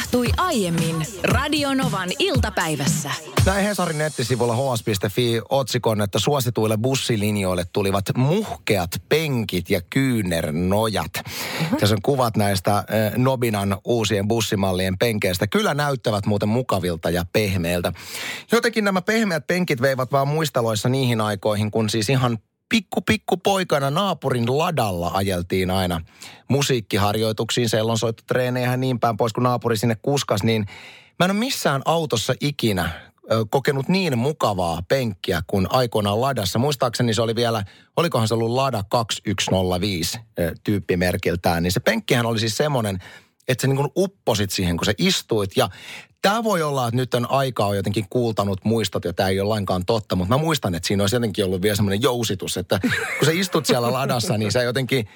tapahtui aiemmin Radionovan iltapäivässä. Näin Hesarin nettisivulla hs.fi otsikon, että suosituille bussilinjoille tulivat muhkeat penkit ja kyynernojat. Tässä on kuvat näistä eh, Nobinan uusien bussimallien penkeistä. Kyllä näyttävät muuten mukavilta ja pehmeiltä. Jotenkin nämä pehmeät penkit veivät vaan muisteloissa niihin aikoihin, kun siis ihan pikku pikku poikana naapurin ladalla ajeltiin aina musiikkiharjoituksiin, sellonsoittotreenejä ja niin päin pois, kun naapuri sinne kuskas, niin mä en ole missään autossa ikinä kokenut niin mukavaa penkkiä kuin aikoinaan ladassa. Muistaakseni se oli vielä, olikohan se ollut Lada 2105 ö, tyyppimerkiltään, niin se penkkihän oli siis semmoinen, että sä niin upposit siihen, kun sä istuit. Ja tämä voi olla, että nyt on aika on jotenkin kuultanut muistot ja tämä ei ole lainkaan totta, mutta mä muistan, että siinä olisi jotenkin ollut vielä semmoinen jousitus, että kun sä istut siellä ladassa, niin sä jotenkin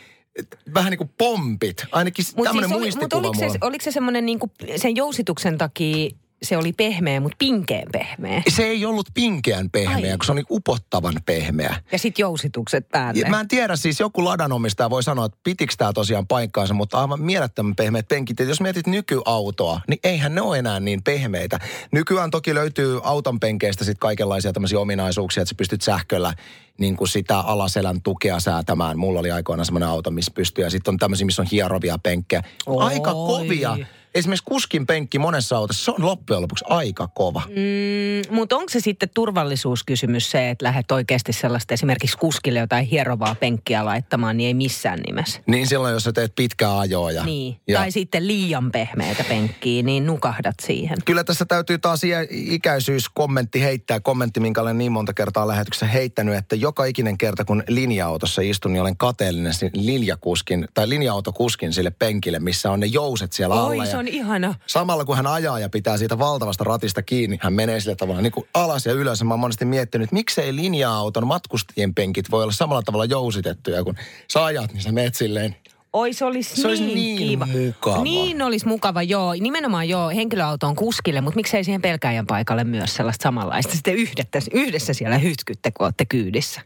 vähän niin kuin pompit. Ainakin Mut tämmöinen siis oli, muistikuva mut oliko, mulla. se, oliko se semmoinen niinku, sen jousituksen takia se oli pehmeä, mutta pinkeen pehmeä? Se ei ollut pinkeän pehmeä, Ai. kun se oli upottavan pehmeä. Ja sitten jousitukset päälle. Ja mä en tiedä, siis joku ladanomistaja voi sanoa, että pitikö tämä tosiaan paikkaansa, mutta aivan mielettömän pehmeät penkit. Ja jos mietit nykyautoa, niin eihän ne ole enää niin pehmeitä. Nykyään toki löytyy auton penkeistä sitten kaikenlaisia tämmöisiä ominaisuuksia, että sä pystyt sähköllä niin kuin sitä alaselän tukea säätämään. Mulla oli aikoinaan semmoinen auto, missä pystyy. Ja sitten on tämmöisiä, missä on hierovia penkkejä. Aika kovia. Esimerkiksi kuskin penkki monessa autossa, se on loppujen lopuksi aika kova. Mm, mutta onko se sitten turvallisuuskysymys se, että lähdet oikeasti sellaista esimerkiksi kuskille jotain hierovaa penkkiä laittamaan, niin ei missään nimessä. Niin silloin, jos sä teet pitkää ajoa. Ja, Niin. ja Tai sitten liian pehmeätä penkkiä, niin nukahdat siihen. Kyllä tässä täytyy taas ikäisyyskommentti heittää, kommentti, minkä olen niin monta kertaa lähetyksessä heittänyt, että joka ikinen kerta, kun linja-autossa istun, niin olen kateellinen linjakuskin, tai linja-autokuskin sille penkille, missä on ne jouset siellä alla. Oi, se ja on ihana. Samalla kun hän ajaa ja pitää siitä valtavasta ratista kiinni, hän menee sillä tavalla niin kuin alas ja ylös. Mä oon monesti miettinyt, että miksei linja-auton matkustajien penkit voi olla samalla tavalla jousitettuja, kun sä ajat, niin sä meet silleen Oi, se olisi Se olisi niin, niin kiva. mukava. Niin olisi mukava, joo. Nimenomaan joo, henkilöauto on kuskille, mutta miksei siihen pelkäjän paikalle myös sellaista samanlaista. Sitten yhdessä, yhdessä siellä hytkytte, kun olette kyydissä.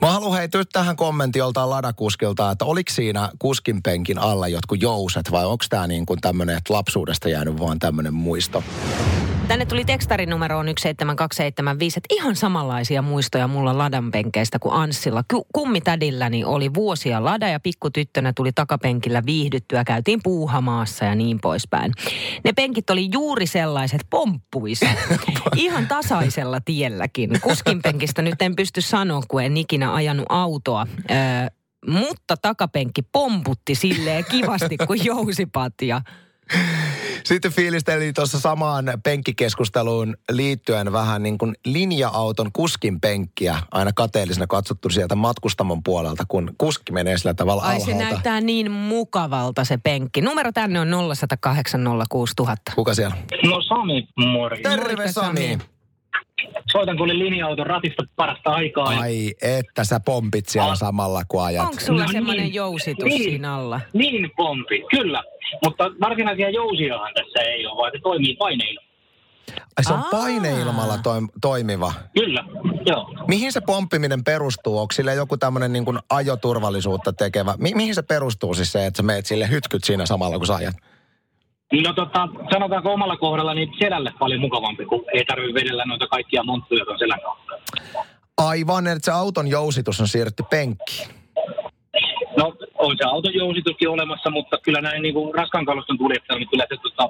Mä haluan hei nyt tähän kommentti joltain ladakuskilta, että oliko siinä kuskin penkin alla jotkut jouset vai onko tämä niin kuin tämmöinen, että lapsuudesta jäänyt vaan tämmöinen muisto? Tänne tuli tekstarinumeroon 17275, että ihan samanlaisia muistoja mulla ladan penkeistä kuin Anssilla. Ku- Kummitädilläni oli vuosia lada ja pikkutyttönä tuli takapenkillä viihdyttyä, käytiin puuhamaassa ja niin poispäin. Ne penkit oli juuri sellaiset pomppuiset, ihan tasaisella tielläkin. Kuskin penkistä nyt en pysty sanoa, kun en ikinä ajanut autoa. Öö, mutta takapenkki pomputti silleen kivasti kuin jousipatja. Sitten fiilistelin tuossa samaan penkkikeskusteluun liittyen vähän niin kuin linja-auton kuskin penkkiä aina kateellisena katsottu sieltä matkustamon puolelta, kun kuski menee sillä tavalla Ai se alhaalta. näyttää niin mukavalta se penkki. Numero tänne on 0108 06000. Kuka siellä? No Sami, mori. Terve Sami. Sami. Soitan kuule linja-auton ratista parasta aikaa. ja- Ai, että sä pompit siellä Ah. samalla kun ajat. Onko sulla No semmoinen niin. jousitus Niin. siinä alla? Niin pompi, kyllä. Mutta varsinaisia jousiahan tässä ei ole, vaan se toimii paineilla. Ai se on Aa. paineilmalla toim- toimiva. Kyllä, joo. Mihin se pomppiminen perustuu? Onko sille joku tämmöinen niin kuin ajoturvallisuutta tekevä? Mi- mihin se perustuu siis se, että sä meet sille hytkyt siinä samalla kun sä ajat? No tota, sanotaanko omalla kohdalla, niin selälle paljon mukavampi, kun ei tarvitse vedellä noita kaikkia monttuja tuon selän kautta. Aivan, että se auton jousitus on siirretty penkkiin. No, on se auton jousituskin olemassa, mutta kyllä näin niin kuin raskaan kaluston kuljettajalla, niin kyllä se tota,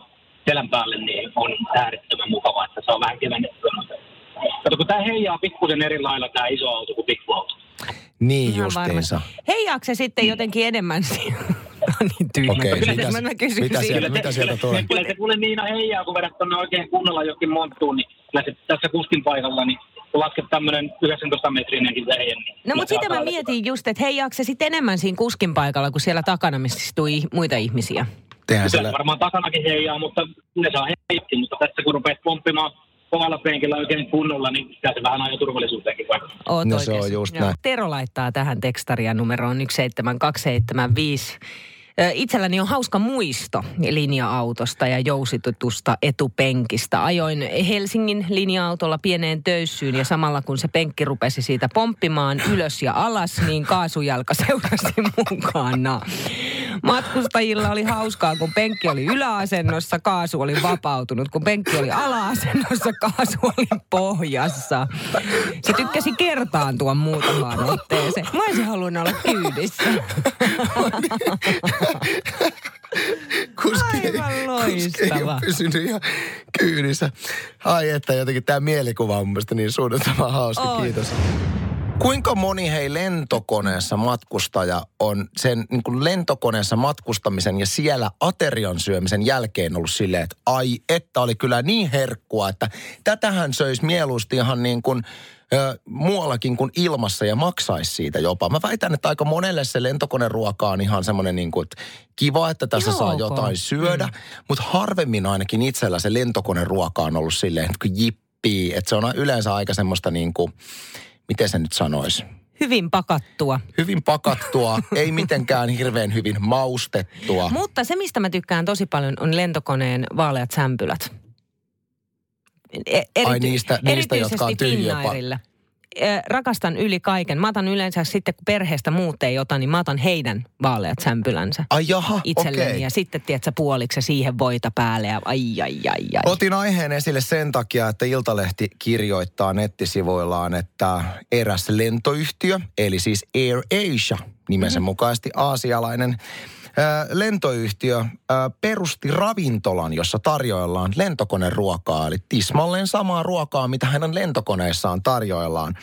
selän päälle niin on äärettömän mukava, että saa vähän kevennettyä. Kato, kun tämä heijaa pikkusen eri lailla tämä iso auto kuin pikkuauto. Niin Ihan justiinsa. varmasti. Heijaako se sitten jotenkin enemmän siinä? On niin tyhmä. Okei, Kyllä mä, mä kysyn mitä siitä. siellä- mitä sieltä tulee? Kyllä se kuule Niina heijaa, kun vedät tuonne oikein kunnolla jokin monttuun, niin kyllä se tässä kuskin paikalla, niin kun lasket tämmöinen 19 metrinenkin vejen. Niin No mutta sitä mä mietin just, että heijaako se sitten enemmän siinä kuskin paikalla kuin siellä takana, missä istuu ih- muita ihmisiä? Sillä... se varmaan takanakin heijaa, mutta ne saa heijatkin, mutta tässä kun rupeat pomppimaan kovalla penkillä oikein kunnolla, niin kyllä se vähän ajan turvallisuuteenkin vaikuttaa. Oot No se oikeassa. on just näin. Tero laittaa tähän tekstaria numeroon 17275. Itselläni on hauska muisto linja-autosta ja jousitutusta etupenkistä. Ajoin Helsingin linja-autolla pieneen töyssyyn ja samalla kun se penkki rupesi siitä pomppimaan ylös ja alas, niin kaasujalka seurasi mukana. Matkustajilla oli hauskaa, kun penkki oli yläasennossa, kaasu oli vapautunut. Kun penkki oli ala-asennossa, kaasu oli pohjassa. Se tykkäsi kertaantua muutamaan otteeseen. Mä olisin halunnut olla kyydissä. Kuski, kuski ei ole pysynyt ihan kyydissä. Ai että jotenkin tämä mielikuva on mun mielestä niin suunnattoman hauska. On. Kiitos. Kuinka moni hei lentokoneessa matkustaja on sen niin kuin lentokoneessa matkustamisen ja siellä aterian syömisen jälkeen ollut silleen, että ai että oli kyllä niin herkkua, että tätähän söisi mieluusti ihan niin kuin ö, muuallakin kuin ilmassa ja maksaisi siitä jopa. Mä väitän, että aika monelle se lentokoneruoka on ihan semmoinen niin kuin, että kiva, että tässä Ihan saa jotain syödä, mutta harvemmin ainakin itsellä se lentokoneruoka on ollut silleen, että kun jippii, että se on yleensä aika semmoista niin kuin, miten se nyt sanoisi, Hyvin pakattua. hyvin pakattua, ei mitenkään hirveän hyvin maustettua. Mutta se, mistä mä tykkään tosi paljon, on lentokoneen vaaleat sämpylät. E- Ai niistä- niistä, jotka on Finnairille. Ö, Rakastan yli kaiken. Mä otan yleensä sitten, kun perheestä muut ei ota, niin mä otan heidän vaaleat sämpylänsä Ai jaha, itselleni. okei. Ja sitten, tiedätkö, puoliksi siihen voita päälle ja ai, ai, ai, ai. Otin aiheen esille sen takia, että Iltalehti kirjoittaa nettisivuillaan, että eräs lentoyhtiö, eli siis Air Asia, nimensä Mhm. mukaisesti aasialainen lentoyhtiö perusti ravintolan, jossa tarjoillaan lentokoneruokaa, eli tismalleen samaa ruokaa, mitä hänen lentokoneessaan tarjoillaan.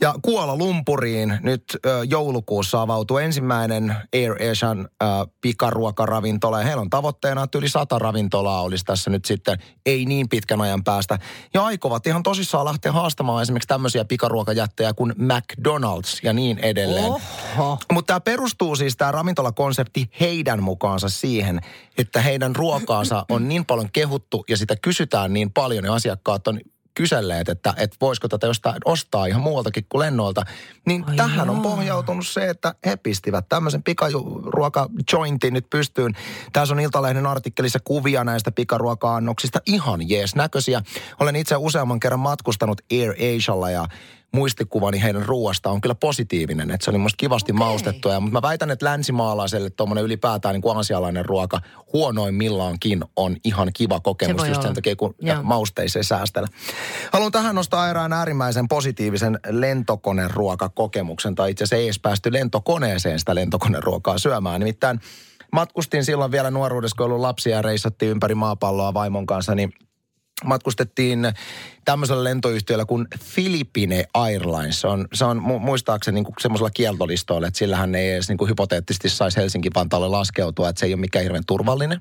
Ja Kuola Lumpuriin nyt ö, joulukuussa avautuu ensimmäinen Air Asian ö, pikaruokaravintola. Ja heillä on tavoitteena, että yli sata ravintolaa olisi tässä nyt sitten ei niin pitkän ajan päästä. Ja aikovat ihan tosissaan lähteä haastamaan esimerkiksi tämmöisiä pikaruokajättejä kuin McDonald's ja niin edelleen. Oho. Mutta tämä perustuu siis tämä ravintolakonsepti heidän mukaansa siihen, että heidän ruokaansa on niin paljon kehuttu ja sitä kysytään niin paljon ja asiakkaat on kyselleet, että, että voisiko tätä jostain ostaa ihan muualtakin kuin lennoilta. Niin Ai tähän on jaa. pohjautunut se, että he pistivät tämmöisen pikaruokajointin nyt pystyyn. Tässä on Iltalehden artikkelissa kuvia näistä pikaruoka-annoksista. Ihan jees näköisiä. Olen itse useamman kerran matkustanut Air Asialla ja muistikuvani heidän ruoasta on kyllä positiivinen. Että se oli musta kivasti Okei. maustettua. Ja, mutta mä väitän, että länsimaalaiselle tuommoinen ylipäätään niin kuin aasialainen ruoka huonoimmillaankin on ihan kiva kokemus voi just sen takia, kun Joo. mausteissa ei säästellä. Haluan tähän nostaa erään äärimmäisen positiivisen lentokoneruokakokemuksen, tai itse asiassa ei edes päästy lentokoneeseen sitä lentokoneruokaa syömään. Nimittäin matkustin silloin vielä nuoruudessa, kun ollut lapsia ja reissattiin ympäri maapalloa vaimon kanssa, niin matkustettiin tämmöisellä lentoyhtiöllä kuin Philippine Airlines. Se on, se on mu- muistaakseni niin semmoisella kieltolistoilla, että sillähän ei edes niin kuin hypoteettisesti saisi Helsinki-Vantaalle laskeutua, että se ei ole mikään hirveän turvallinen.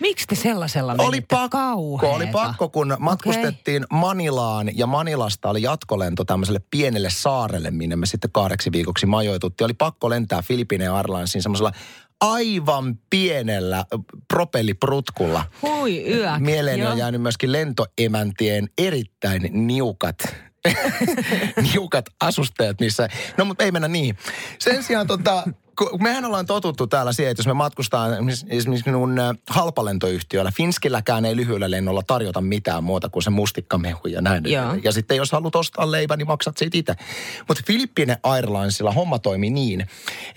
Miksi te sellaisella Oli pakko, Kauheeta. oli pakko, kun matkustettiin Manilaan ja Manilasta oli jatkolento tämmöiselle pienelle saarelle, minne me sitten kahdeksi viikoksi majoituttiin. Oli pakko lentää Filipine Airlinesin semmoisella aivan pienellä propelliprutkulla. Hui yök. Mieleeni Joo. on jäänyt myöskin lentoemäntien erittäin niukat niukat asusteet niissä. No mutta ei mennä niin. Sen sijaan tota, mehän ollaan totuttu täällä siihen, että jos me matkustaan esimerkiksi- minun ä, halpalentoyhtiöllä, Finskilläkään ei lyhyellä lennolla tarjota mitään muuta kuin se mustikkamehu ja näin. Joo. Ja sitten jos haluat ostaa leivä, niin maksat siitä itse. Mutta Filippine Airlinesilla homma toimi niin,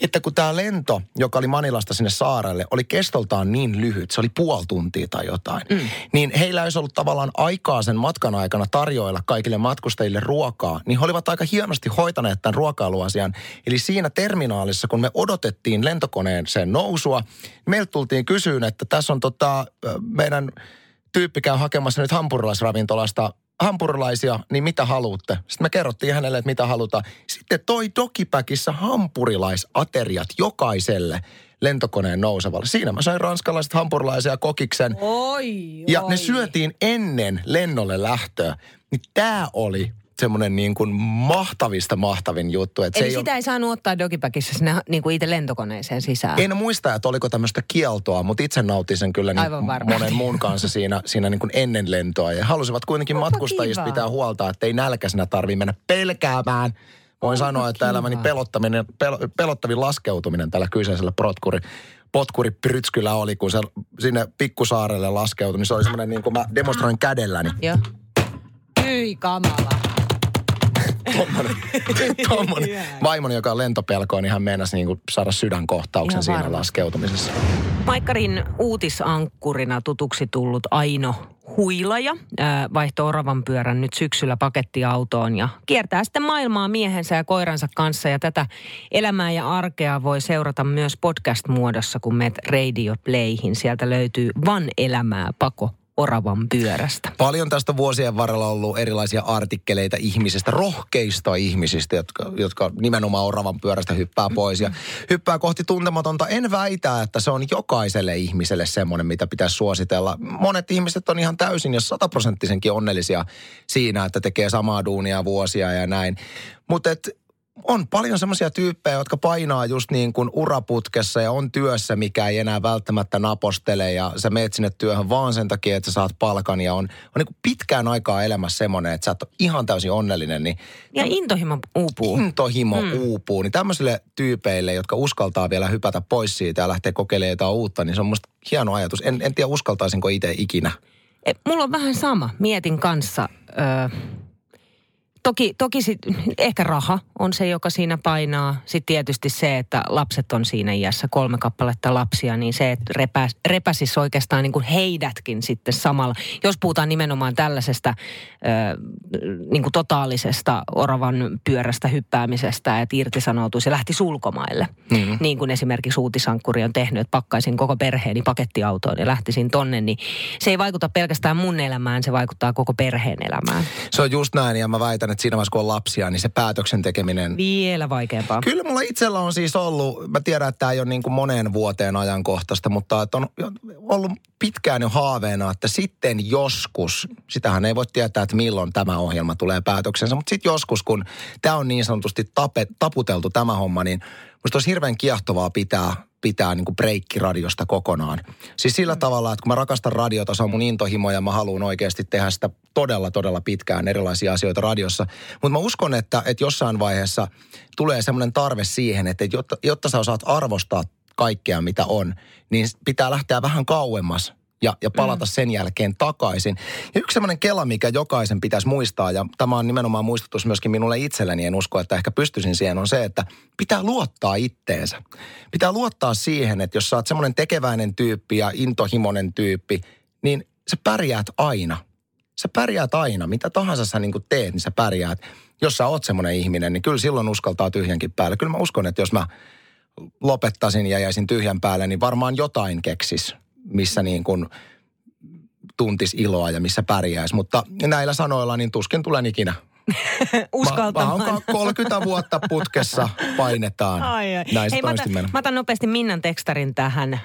että kun tämä lento, joka oli Manilasta sinne saarelle, oli kestoltaan niin lyhyt, se oli puoli tuntia tai jotain, mm. niin heillä olisi ollut tavallaan aikaa sen matkan aikana tarjoilla kaikille matkustajille ruokaa, niin he olivat aika hienosti hoitaneet tämän ruokailuasian. Eli siinä terminaalissa, kun me odotettiin lentokoneen sen nousua, meiltä tultiin kysyyn, että tässä on tota, meidän tyyppi käy hakemassa nyt hampurilaisravintolasta hampurilaisia, niin mitä haluatte? Sitten me kerrottiin hänelle, että mitä halutaan. Sitten toi dokipäkissä hampurilaisateriat jokaiselle lentokoneen nousevalle. Siinä mä sain ranskalaiset hampurilaisia kokiksen. Oi, Ja oi. ne syötiin ennen lennolle lähtöä. Niin tää oli semmoinen niin kuin mahtavista mahtavin juttu. Että Eli se ei sitä ole, ei saanut ottaa dogipäkissä sinne niin kuin itse lentokoneeseen sisään. en muista, että oliko tämmöistä kieltoa, mutta itse nautin sen kyllä niin monen muun kanssa siinä, siinä niin kuin ennen lentoa. Ja halusivat kuitenkin Onpa matkustajista kiva. pitää huolta, että ei nälkäisenä tarvitse mennä pelkäämään. Voin Onpa sanoa, että kiva. elämäni pelottaminen, pel, pelottavin laskeutuminen tällä kyseisellä protkuri, potkuriprytskyllä oli, kun se sinne pikkusaarelle laskeutui. Niin se oli semmoinen, niin kuin mä demonstroin kädelläni. Joo. Hyi kamala. Tommonen, tommonen. Vaimoni, joka on lentopelkoa, niin hän meinasi niin kuin saada sydänkohtauksen Ihan siinä varmasti. laskeutumisessa. Maikkarin uutisankkurina tutuksi tullut Aino Huilaja vaihtoi oravan pyörän nyt syksyllä pakettiautoon ja kiertää sitten maailmaa miehensä ja koiransa kanssa. Ja tätä elämää ja arkea voi seurata myös podcast-muodossa, kun meet Radio Playhin. Sieltä löytyy Van elämää pako oravan pyörästä. Paljon tästä vuosien varrella on ollut erilaisia artikkeleita ihmisistä, rohkeista ihmisistä, jotka, jotka nimenomaan oravan pyörästä hyppää pois ja hyppää kohti tuntematonta. En väitä, että se on jokaiselle ihmiselle semmoinen, mitä pitäisi suositella. Monet ihmiset on ihan täysin ja sataprosenttisenkin onnellisia siinä, että tekee samaa duunia vuosia ja näin. Mutta on paljon semmoisia tyyppejä, jotka painaa just niin kuin uraputkessa ja on työssä, mikä ei enää välttämättä napostele ja sä meet sinne työhön vaan sen takia, että sä saat palkan ja on, on niin kuin pitkään aikaa elämässä semmoinen, että sä et ole ihan täysin onnellinen, niin Ja intohimo uupuu. intohimo mm. uupuu, niin tämmöisille tyypeille, jotka uskaltaa vielä hypätä pois siitä ja lähteä kokeilemaan jotain uutta, niin se on musta hieno ajatus. En, en tiedä, uskaltaisinko itse ikinä. E, Mulla on vähän sama. Mietin kanssa. Ö, toki toki sit, ehkä raha on se, joka siinä painaa. Sitten tietysti se, että lapset on siinä iässä, kolme kappaletta lapsia, niin se, että repäs, repäsisi oikeastaan niin kuin heidätkin sitten samalla. Jos puhutaan nimenomaan tällaisesta ö, niin kuin totaalisesta oravan pyörästä hyppäämisestä, että irtisanoutuisi ja lähti ulkomaille. Mm-hmm. Niin kuin esimerkiksi uutisankkuri on tehnyt, että pakkaisin koko perheeni pakettiautoon ja lähtisin tonne, niin se ei vaikuta pelkästään mun elämään, se vaikuttaa koko perheen elämään. Se on just näin ja mä väitän, että siinä vaiheessa kun on lapsia, niin se päätöksen tekeminen Vielä vaikeampaa. Kyllä mulla itsellä on siis ollut, mä tiedän, että tämä ei ole niin kuin moneen vuoteen ajankohtaista, mutta että on ollut pitkään jo haaveena, että sitten joskus, sitähän ei voi tietää, että milloin tämä ohjelma tulee päätöksensä, mutta sitten joskus, kun tämä on niin sanotusti tape, taputeltu tämä homma, niin musta olisi hirveän kiehtovaa pitää, pitää niin kuin breikki radiosta kokonaan. Siis sillä tavalla, että kun mä rakastan radiota, se on mun intohimo ja mä haluan oikeasti tehdä sitä todella, todella pitkään erilaisia asioita radiossa. Mutta mä uskon, että, että jossain vaiheessa tulee semmoinen tarve siihen, että jotta, jotta sä osaat arvostaa kaikkea, mitä on, niin pitää lähteä vähän kauemmas ja, ja palata mm. sen jälkeen takaisin. Ja yksi semmoinen kela, mikä jokaisen pitäisi muistaa, ja tämä on nimenomaan muistutus myöskin minulle itselleni, en usko, että ehkä pystyisin siihen, on se, että pitää luottaa itteensä. Pitää luottaa siihen, että jos sä oot semmoinen tekeväinen tyyppi ja intohimoinen tyyppi, niin sä pärjäät aina. Sä pärjäät aina. Mitä tahansa sä niin teet, niin sä pärjäät. Jos sä oot semmoinen ihminen, niin kyllä silloin uskaltaa tyhjänkin päälle. Kyllä mä uskon, että jos mä lopettaisin ja jäisin tyhjän päälle, niin varmaan jotain keksis, missä niin kuin tuntis iloa ja missä pärjäisi. Mutta näillä sanoilla niin tuskin tulen ikinä. Uskaltamaan. Mä, mä oon 30 vuotta putkessa painetaan. Ai, ai. Näin Hei, mä, otan, mä otan nopeasti Minnan tekstarin tähän.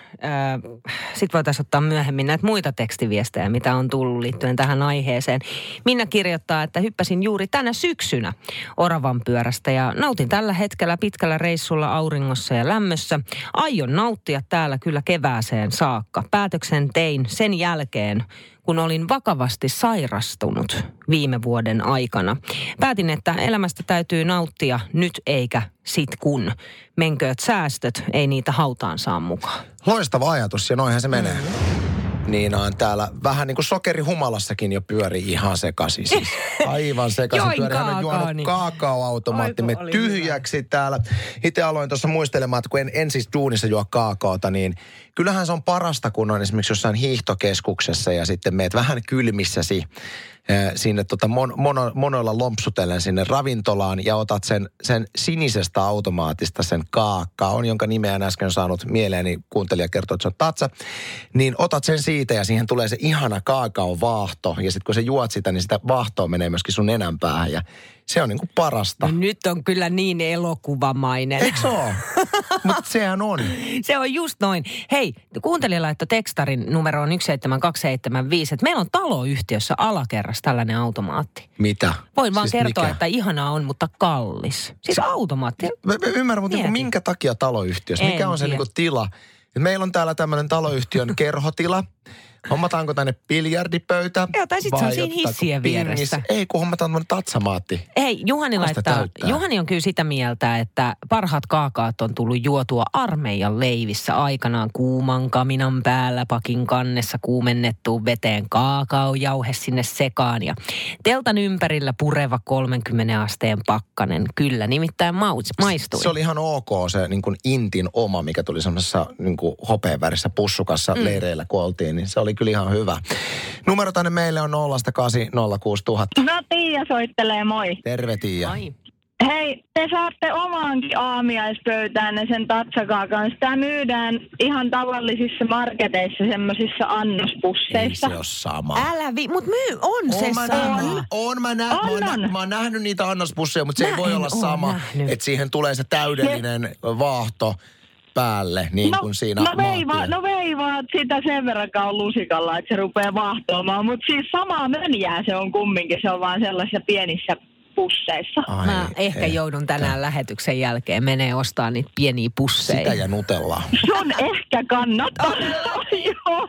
Sitten voitaisiin ottaa myöhemmin näitä muita tekstiviestejä, mitä on tullut liittyen tähän aiheeseen. Minna kirjoittaa, että hyppäsin juuri tänä syksynä oravan pyörästä ja nautin tällä hetkellä pitkällä reissulla auringossa ja lämmössä. Aion nauttia täällä kyllä kevääseen saakka. Päätöksen tein sen jälkeen, kun olin vakavasti sairastunut viime vuoden aikana. Päätin, että elämästä täytyy nauttia nyt eikä sit kun. Menkööt säästöt, ei niitä hautaan saa mukaan. Loistava ajatus ja noinhan se menee. Mm. Niina on täällä vähän niin kuin sokerihumalassakin jo pyöri ihan sekaisin. Siis aivan sekaisin pyöri. Hän on juonut kaakaoni. kaakaoautomaattimme tyhjäksi täällä. Itse aloin tuossa muistelemaan, että kun en, en siis duunissa juo kaakaota, niin kyllähän se on parasta, kun on esimerkiksi jossain hiihtokeskuksessa ja sitten meet vähän kylmissäsi sinne tota mon, mono, monoilla lompsutellen sinne ravintolaan ja otat sen, sen sinisestä automaatista sen kaakaon, jonka nimeä en äsken saanut mieleeni, kuuntelija kertoo, että se on tatsa, niin otat sen siitä ja siihen tulee se ihana kaakaovaahto ja sitten kun sä juot sitä, niin sitä vaahtoa menee myöskin sun nenän päähän ja se on niinku parasta. No nyt on kyllä niin elokuvamainen. Eikö se ole? Mutta sehän on. Se on just noin. Hei, kuuntelija laittoi tekstarin numeroon 17275, että meillä on taloyhtiössä alakerras tällainen automaatti. Mitä? Voin vaan Siis kertoa, mikä? että ihanaa on, mutta kallis. Siis automaatti. Mä, mä ymmärrän, mutta niinku Mieti. minkä takia taloyhtiössä? En Mikä on se tiedä. niinku tila? Et meillä on täällä tämmöinen taloyhtiön kerhotila. Hommataanko tänne biljardipöytä? Joo, tai sit se on siinä hissien pingis? vieressä. Ei, kun hommataan tämmöinen tatsamaatti. Hei, Juhani laittaa, täyttää? Juhani on kyllä sitä mieltä, että parhaat kaakaat on tullut juotua armeijan leivissä aikanaan kuuman kaminan päällä pakin kannessa kuumennettuun veteen kaakaojauhe sinne sekaan ja teltan ympärillä pureva 30 asteen pakkanen. Kyllä, nimittäin maus, maistui. Se oli ihan ok se niin kuin Intin oma, mikä tuli semmoisessa niin kuin hopeavärissä pussukassa mm. leireillä, kun oltiin, niin se oli kyllä ihan hyvä. Numero tänne meille on 0806000. No Tiia soittelee, moi. Terve Tiia. Ai. Hei, te saatte omaankin aamiaispöytäänne sen tatsakaakan. Sitä myydään ihan tavallisissa marketeissa, semmoisissa Ei annospusseissa. se ole sama. Älä vi, mut myy, on se Oon mä, sama. nähnyt, on, mä, nä, On, mä, oon, nä, on. mä oon nähnyt niitä annospusseja, mutta se Mä ei voi olla sama, että siihen tulee se täydellinen vaahto päälle, niin kuin siinä no, veiva, maantien- no veivaat sitä sen verran kauan lusikalla, että se rupeaa vahtoamaan. Mutta siis samaa mönjää se on kumminkin, se on vaan sellaisissa pienissä pusseissa. Ai, Mä ehkä joudun tänään lähetyksen jälkeen menee ostaa niitä pieniä pusseja. Sitä ja nutellaa. Sun ehkä kannattaa. Joo.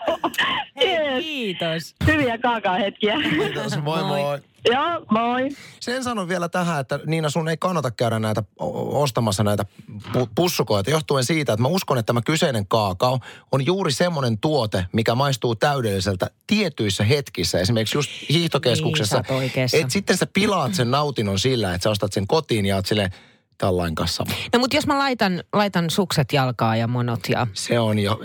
Hei, kiitos. Hyviä kaakaohetkiä. Kiitos, moi moi. Moi. Joo, moi. Sen sanon vielä tähän, että Niina, sun ei kannata käydä näitä ostamassa näitä pu- pussukoita johtuen siitä, että mä uskon, että tämä kyseinen kaakao on juuri semmoinen tuote, mikä maistuu täydelliseltä tietyissä hetkissä. Esimerkiksi just hiihtokeskuksessa. Niin, sä oot oikeassa. et sitten sä pilaat sen nautinnon sillä, että sä ostat sen kotiin ja oot silleen, tällainen kanssa. No mutta jos mä laitan, laitan sukset jalkaa ja monot ja... Se on jo,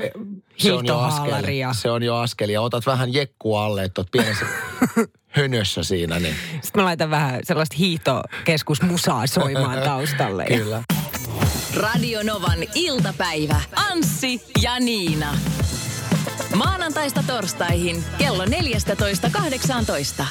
se on jo askel. Se on jo askel. Ja otat vähän jekkua alle, että oot pienessä hönössä siinä. Niin. Sitten mä laitan vähän sellaista hiihtokeskusmusaa soimaan taustalle. Kyllä. Radio Novan iltapäivä. Anssi ja Niina. Maanantaista torstaihin kello 14.18.